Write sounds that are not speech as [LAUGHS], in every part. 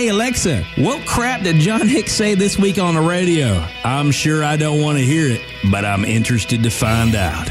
Hey, Alexa, what crap did Jon Hicks say this week on the radio? I'm sure I don't want to hear it, but I'm interested to find out.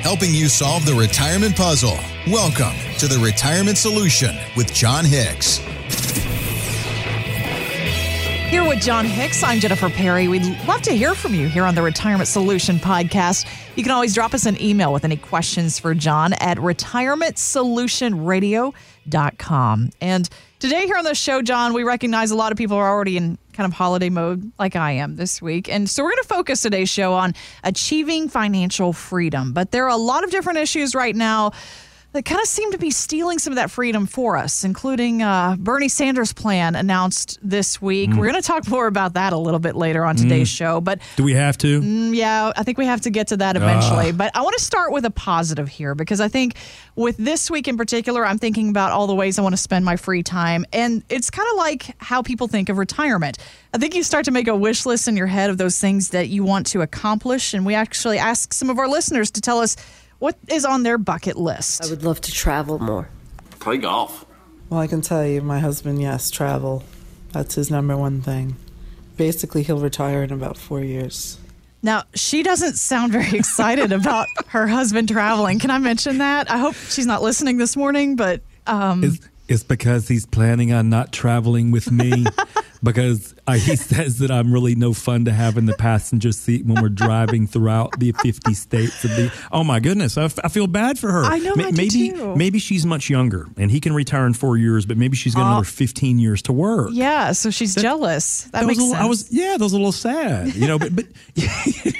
Helping you solve the retirement puzzle. Welcome to the Retirement Solution with Jon Hicks. Here with Jon Hicks, I'm Jennifer Perry. We'd love to hear from you here on the Retirement Solution podcast. You can always drop us an email with any questions for Jon at retirementsolutionradio.com. And today here on the show, Jon, we recognize a lot of people are already in kind of holiday mode like I am this week. And so we're going to focus today's show on achieving financial freedom. But there are a lot of different issues right now that kind of seem to be stealing some of that freedom for us, including uh, Bernie Sanders' plan announced this week. Mm. We're going to talk more about that a little bit later on today's mm. show. But do we have to? Mm, yeah, I think we have to get to that eventually. Uh. But I want to start with a positive here because I think with this week in particular, I'm thinking about all the ways I want to spend my free time, and it's kind of like how people think of retirement. I think you start to make a wish list in your head of those things that you want to accomplish, and we actually ask some of our listeners to tell us what is on their bucket list? I would love to travel more. Play golf. Well, I can tell you, my husband, yes, travel. That's his number one thing. Basically, he'll retire in about four years. Now, she doesn't sound very excited about [LAUGHS] her husband traveling. Can I mention that? I hope she's not listening this morning, but. Um, it's, it's because he's planning on not traveling with me. [LAUGHS] because uh, [LAUGHS] he says that I'm really no fun to have in the passenger seat when we're driving throughout the 50 states of the. Oh my goodness, I, f- I feel bad for her. I know, Ma- I maybe too. maybe she's much younger and he can retire in four years, but maybe she's got uh, another 15 years to work. Yeah, so she's that, jealous. That, that makes little, sense. I was yeah, that was a little sad, you know, but but. [LAUGHS]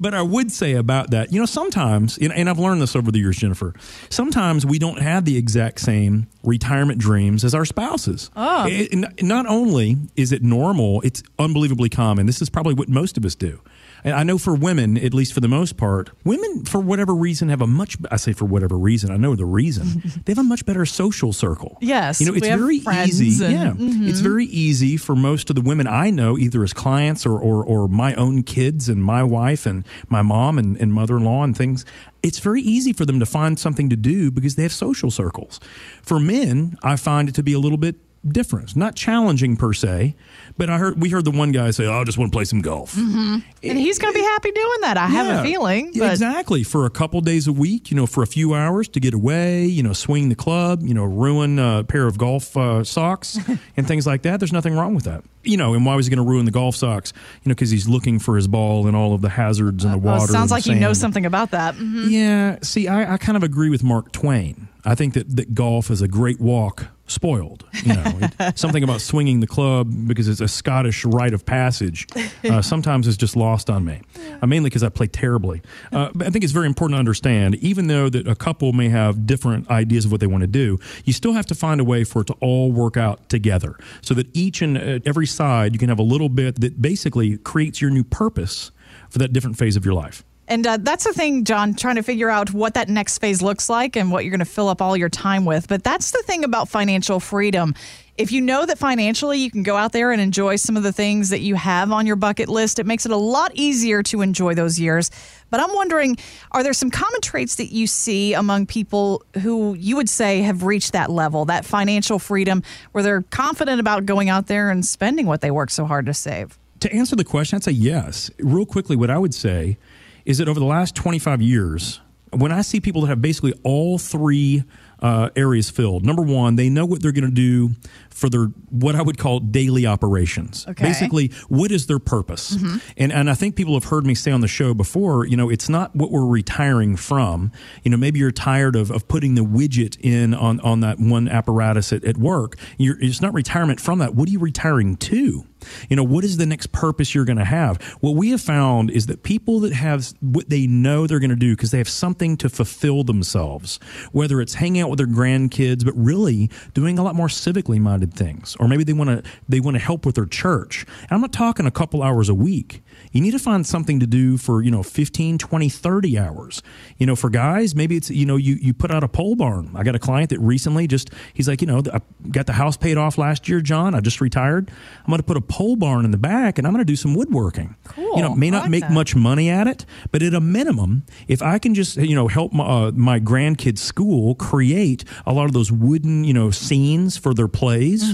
but I would say about that, you know, sometimes, and I've learned this over the years, Jennifer, sometimes we don't have the exact same retirement dreams as our spouses. Oh. It, not only is it normal, it's unbelievably common. This is probably what most of us do. And I know for women, at least for the most part, women, for whatever reason, have a much, I say for whatever reason, I know the reason, [LAUGHS] they have a much better social circle. Yes. You know, it's very easy. And, yeah. Mm-hmm. It's very easy for most of the women I know, either as clients or, or, or my own kids and my wife and my mom and, and mother in law and things it's very easy for them to find something to do because they have social circles. For men, I find it to be a little bit different. Not challenging per se, but I heard we heard the one guy say, oh, "I just want to play some golf," mm-hmm. and he's going to be happy doing that. I yeah, have a feeling. But. Exactly for a couple days a week, you know, for a few hours to get away, you know, swing the club, you know, ruin a pair of golf uh, socks [LAUGHS] and things like that. There's nothing wrong with that. You know, and why was he going to ruin the golf socks? You know, because he's looking for his ball and all of the hazards in the water. Uh, sounds like you know something about that. Mm-hmm. Yeah. See, I, I kind of agree with Mark Twain. I think that, that golf is a great walk spoiled. You know, it, [LAUGHS] something about swinging the club because it's a Scottish rite of passage. Uh, [LAUGHS] sometimes is just lost on me. Uh, mainly because I play terribly. Uh, but I think it's very important to understand, even though that a couple may have different ideas of what they want to do, you still have to find a way for it to all work out together, so that each and uh, every side you can have a little bit that basically creates your new purpose for that different phase of your life. And uh, that's the thing, Jon, trying to figure out what that next phase looks like and what you're going to fill up all your time with. But that's the thing about financial freedom. If you know that financially you can go out there and enjoy some of the things that you have on your bucket list, it makes it a lot easier to enjoy those years. But I'm wondering are there some common traits that you see among people who you would say have reached that level, that financial freedom, where they're confident about going out there and spending what they work so hard to save? To answer the question, I'd say yes. Real quickly, what I would say is that over the last 25 years, when I see people that have basically all three uh, areas filled, number one, they know what they're going to do for their what I would call daily operations. Okay. Basically, what is their purpose? Mm-hmm. And and I think people have heard me say on the show before, you know, it's not what we're retiring from. You know, maybe you're tired of, of putting the widget in on, on that one apparatus at, at work. You're, it's not retirement from that. What are you retiring to? You know, what is the next purpose you're going to have? What we have found is that people that have what they know they're going to do because they have something to fulfill themselves, whether it's hanging out with their grandkids, but really doing a lot more civically minded things, or maybe they want to they want to help with their church. And I'm not talking a couple hours a week. You need to find something to do for, you know, 15, 20, 30 hours. You know, for guys, maybe it's, you know, you, you put out a pole barn. I got a client that recently just, he's like, you know, I got the house paid off last year, John. I just retired. I'm going to put a pole barn in the back and I'm going to do some woodworking. Cool. You know, may not like make that. much money at it, but at a minimum, if I can just, you know, help my, uh, my grandkids' school create a lot of those wooden, you know, scenes for their plays,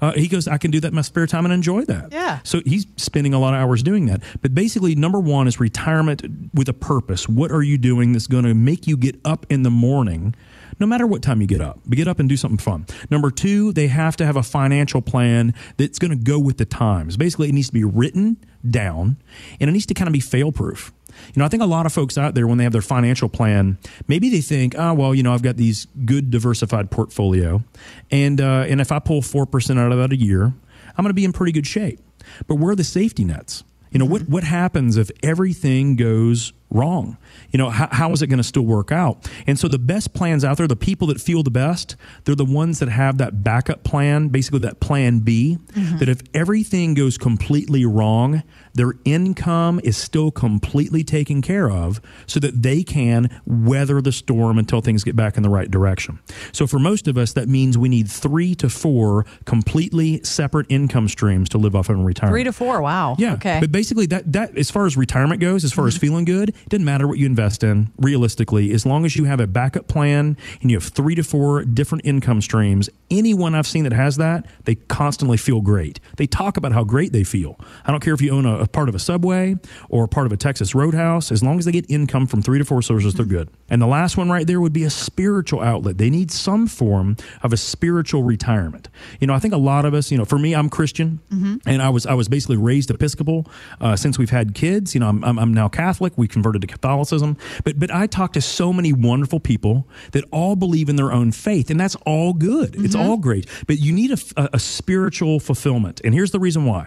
uh, he goes, I can do that in my spare time and enjoy that. Mm-hmm. Yeah. So he's spending a lot of hours doing that. But basically, number one is retirement with a purpose. What are you doing that's going to make you get up in the morning? No matter what time you get up, but get up and do something fun. Number two, they have to have a financial plan that's going to go with the times. Basically, it needs to be written down and it needs to kind of be fail proof. You know, I think a lot of folks out there, when they have their financial plan, maybe they think, oh, well, you know, I've got these good diversified portfolio. And, uh, and if I pull 4% out of that a year, I'm going to be in pretty good shape. But where are the safety nets? You know, what, what happens if everything goes wrong? You know, how, how is it going to still work out? And so the best plans out there, the people that feel the best, they're the ones that have that backup plan, basically that plan B, that if everything goes completely wrong, their income is still completely taken care of so that they can weather the storm until things get back in the right direction. So for most of us, that means we need three to four completely separate income streams to live off of in retirement. Three to four. Wow. Yeah. Okay. Mm-hmm. But basically, that that as far as retirement goes, as far as feeling good, it doesn't matter what you invest in. Realistically, as long as you have a backup plan and you have three to four different income streams, anyone I've seen that has that, they constantly feel great. They talk about how great they feel. I don't care if you own a, a part of a subway or a part of a Texas Roadhouse. As long as they get income from three to four sources, they're good. And the last one right there would be a spiritual outlet. They need some form of a spiritual retirement. You know, I think a lot of us, you know, for me, I'm Christian, and I was I was basically raised Episcopal uh, since we've had kids. You know, I'm, I'm I'm now Catholic. We converted to Catholicism, but but I talk to so many wonderful people that all believe in their own faith, and that's all good. It's mm-hmm. all great, but you need a, a, a spiritual fulfillment, and here's the reason why.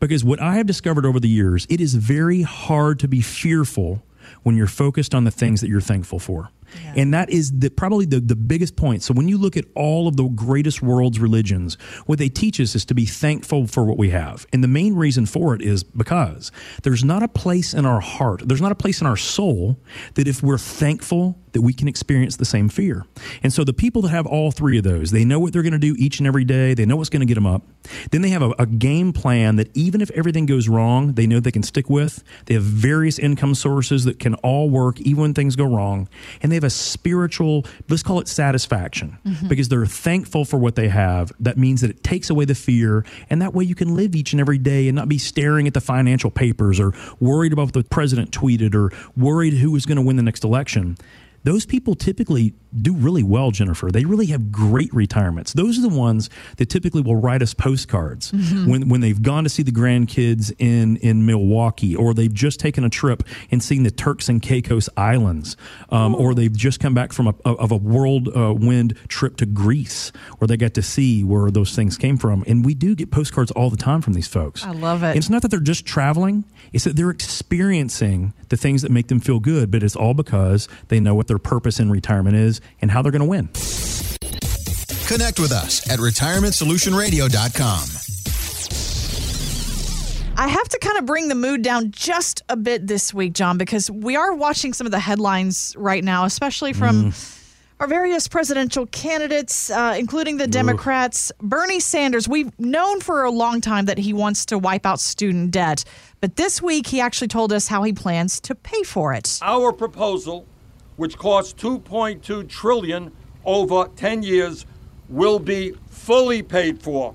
Because what I have discovered over the years, it is very hard to be fearful when you're focused on the things that you're thankful for. And that is the, probably the, the biggest point. So when you look at all of the greatest world's religions, what they teach us is to be thankful for what we have. And the main reason for it is because there's not a place in our heart, there's not a place in our soul that if we're thankful, that we can experience the same fear. And so the people that have all three of those, they know what they're going to do each and every day. They know what's going to get them up. Then they have a, a game plan that even if everything goes wrong, they know they can stick with. They have various income sources that can all work even when things go wrong. And they have a spiritual, let's call it satisfaction, mm-hmm. because they're thankful for what they have. That means that it takes away the fear. And that way you can live each and every day and not be staring at the financial papers or worried about what the president tweeted or worried who was going to win the next election those people typically do really well, Jennifer. They really have great retirements. Those are the ones that typically will write us postcards when, when they've gone to see the grandkids in, in Milwaukee, or they've just taken a trip and seen the Turks and Caicos Islands, um, or they've just come back from a, of a whirlwind trip to Greece, where they got to see where those things came from. And we do get postcards all the time from these folks. I love it. And it's not that they're just traveling; it's that they're experiencing the things that make them feel good. But it's all because they know what their purpose in retirement is and how they're going to win. Connect with us at retirementsolutionradio.com. I have to kind of bring the mood down just a bit this week, Jon, because we are watching some of the headlines right now, especially from our various presidential candidates, uh, including the Democrats. Bernie Sanders, we've known for a long time that he wants to wipe out student debt, but this week he actually told us how he plans to pay for it. Our proposal, which costs 2.2 trillion over 10 years, will be fully paid for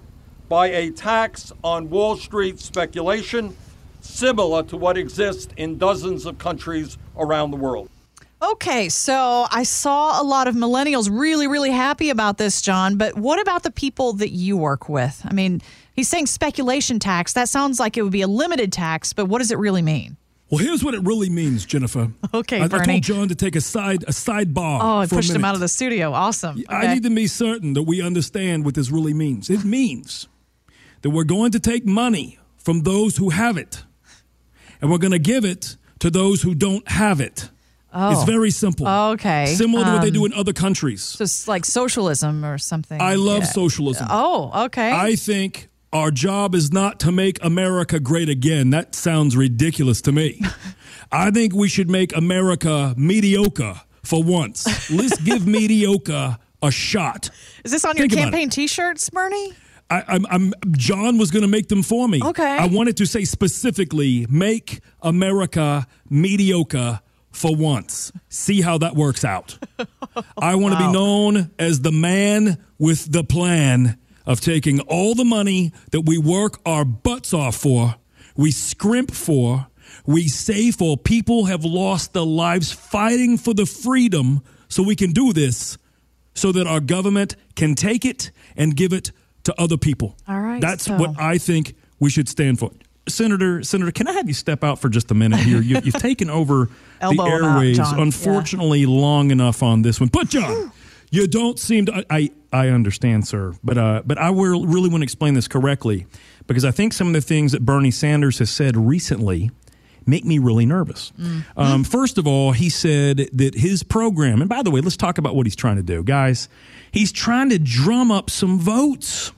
by a tax on Wall Street speculation similar to what exists in dozens of countries around the world. Okay, so I saw a lot of millennials really, really happy about this, Jon. But what about the people that you work with? I mean, he's saying speculation tax. That sounds like it would be a limited tax, but what does it really mean? Well, here's what it really means, Jennifer. [LAUGHS] Okay, I, I told Jon to take a side a sidebar. Oh, I pushed him out of the studio. Awesome. I need to be certain that we understand what this really means. It means that we're going to take money from those who have it, and we're going to give it to those who don't have it. Oh. It's very simple. Oh. Okay. Similar to what they Um, do in other countries. Just like socialism or something. I love Yeah. socialism. Oh, okay. I think our job is not to make America great again. That sounds ridiculous to me. [LAUGHS] I think we should make America mediocre for once. Let's give [LAUGHS] mediocre a shot. Is this on your think about campaign T-shirts, Bernie? I, I'm, I'm Jon was going to make them for me. Okay. I wanted to say specifically, make America mediocre for once. See how that works out. [LAUGHS] I want to Wow. be known as the man with the plan of taking all the money that we work our butts off for, we scrimp for, we save for. People have lost their lives fighting for the freedom so we can do this so that our government can take it and give it to other people. All right, That's so- what I think we should stand for. Senator, Senator, can I have you step out for just a minute here? You, you've taken over [LAUGHS] the him out, airwaves, Yeah. unfortunately, long enough on this one. But Jon, [GASPS] you don't seem to. I, I, I understand, sir, but uh, but I will really want to explain this correctly because I think some of the things that Bernie Sanders has said recently make me really nervous. Um, first of all, he said that his program, and by the way, let's talk about what he's trying to do, guys. He's trying to drum up some votes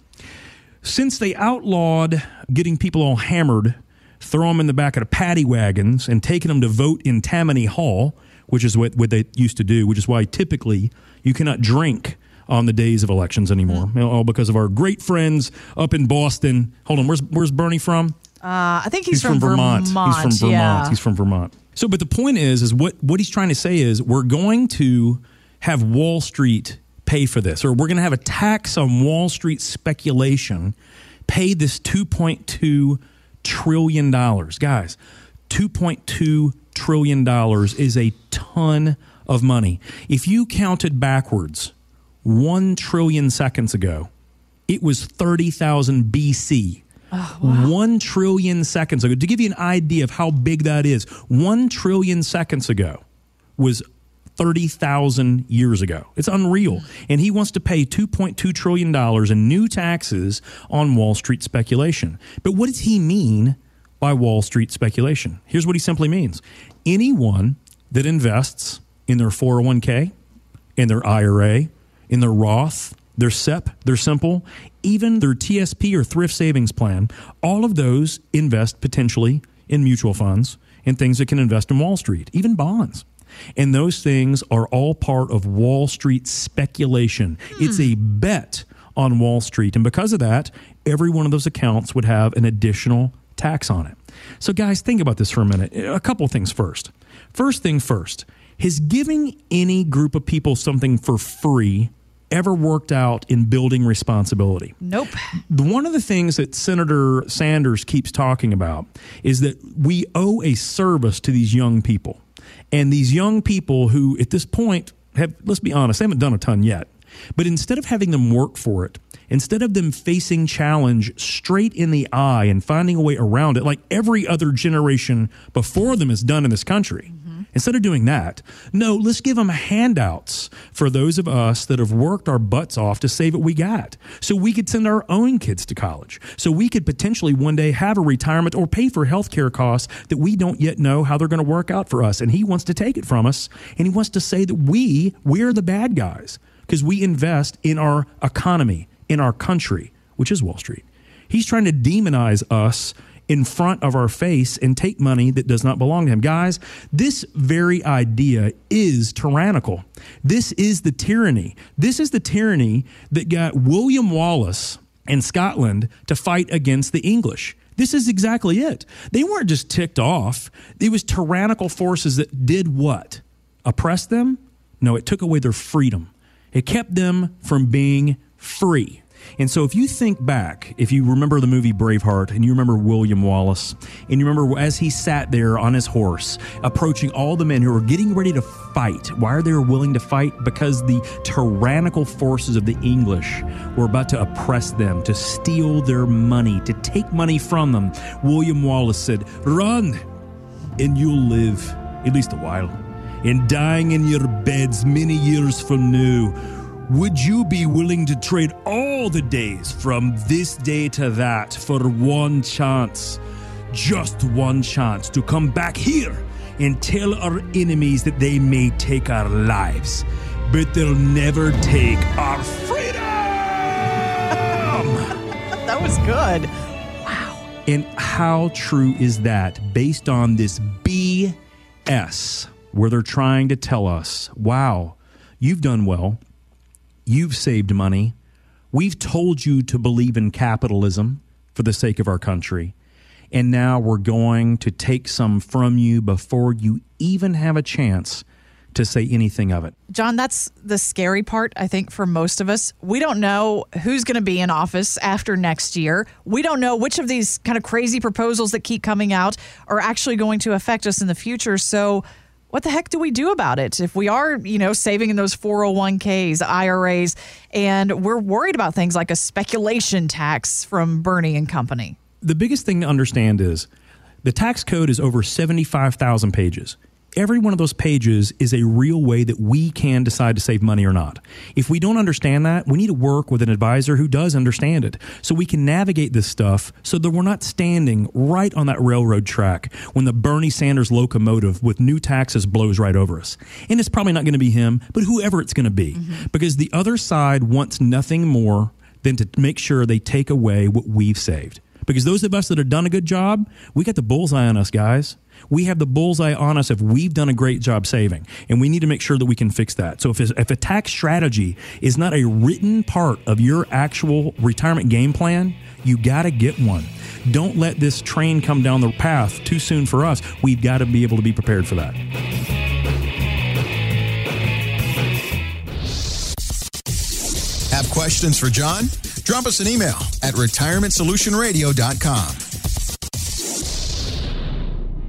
since they outlawed getting people all hammered, throw them in the back of the paddy wagons, and taking them to vote in Tammany Hall, which is what, what they used to do, which is why typically you cannot drink on the days of elections anymore, you know, all because of our great friends up in Boston. Hold on, where's where's Bernie from? Uh, I think he's, He's from, Vermont. He's from Vermont. Yeah. He's from Vermont. So, but the point is, is what what he's trying to say is we're going to have Wall Street pay for this, or we're going to have a tax on Wall Street speculation, pay this two point two trillion dollars, guys. Two point two trillion dollars is a ton of money. If you counted backwards, one trillion seconds ago, it was thirty thousand BC. Oh, one trillion seconds ago. To give you an idea of how big that is, one trillion seconds ago was 30,000 years ago. It's unreal. And he wants to pay $2.2 trillion in new taxes on Wall Street speculation. But what does he mean by Wall Street speculation? Here's what he simply means anyone that invests in their 401k, in their IRA, in their Roth, their SEP, their Simple, even their TSP or thrift savings plan, all of those invest potentially in mutual funds and things that can invest in Wall Street, even bonds. And those things are all part of Wall Street speculation. Hmm. It's a bet on Wall Street. And because of that, every one of those accounts would have an additional tax on it. So, guys, think about this for a minute. A couple things first. First thing first, has giving any group of people something for free ever worked out in building responsibility? Nope. One of the things that Senator Sanders keeps talking about is that we owe a service to these young people. And these young people who, at this point, have, let's be honest, they haven't done a ton yet. But instead of having them work for it, instead of them facing challenge straight in the eye and finding a way around it, like every other generation before them has done in this country, Instead of doing that, no, let's give them handouts for those of us that have worked our butts off to save what we got. So we could send our own kids to college. So we could potentially one day have a retirement or pay for health care costs that we don't yet know how they're going to work out for us. And he wants to take it from us. And he wants to say that we, we're the bad guys because we invest in our economy, in our country, which is Wall Street. He's trying to demonize us in front of our face and take money that does not belong to him. Guys, this very idea is tyrannical. This is the tyranny. This is the tyranny that got William Wallace and Scotland to fight against the English. This is exactly it. They weren't just ticked off. It was tyrannical forces that did what? Oppress them? No, it took away their freedom. It kept them from being free. And so, if you think back, if you remember the movie Braveheart and you remember William Wallace, and you remember as he sat there on his horse, approaching all the men who were getting ready to fight, why are they willing to fight? Because the tyrannical forces of the English were about to oppress them, to steal their money, to take money from them. William Wallace said, Run, and you'll live, at least a while. And dying in your beds many years from now, would you be willing to trade all the days from this day to that for one chance? Just one chance to come back here and tell our enemies that they may take our lives, but they'll never take our freedom! [LAUGHS] That was good. Wow. And how true is that based on this BS where they're trying to tell us, wow, you've done well, you've saved money, We've told you to believe in capitalism for the sake of our country. And now we're going to take some from you before you even have a chance to say anything of it. Jon, that's the scary part, I think, for most of us. We don't know who's going to be in office after next year. We don't know which of these kind of crazy proposals that keep coming out are actually going to affect us in the future. So, what the heck do we do about it if we are, you know, saving in those 401ks, IRAs, and we're worried about things like a speculation tax from Bernie and company? The biggest thing to understand is the tax code is over 75,000 pages every one of those pages is a real way that we can decide to save money or not. If we don't understand that, we need to work with an advisor who does understand it so we can navigate this stuff so that we're not standing right on that railroad track when the Bernie Sanders locomotive with new taxes blows right over us. And it's probably not going to be him, but whoever it's going to be. Mm-hmm. Because the other side wants nothing more than to make sure they take away what we've saved. Because those of us that have done a good job, we got the bullseye on us, guys we have the bullseye on us if we've done a great job saving. And we need to make sure that we can fix that. So if, if a tax strategy is not a written part of your actual retirement game plan, you got to get one. Don't let this train come down the path too soon for us. We've got to be able to be prepared for that. Have questions for Jon? Drop us an email at retirementsolutionradio.com.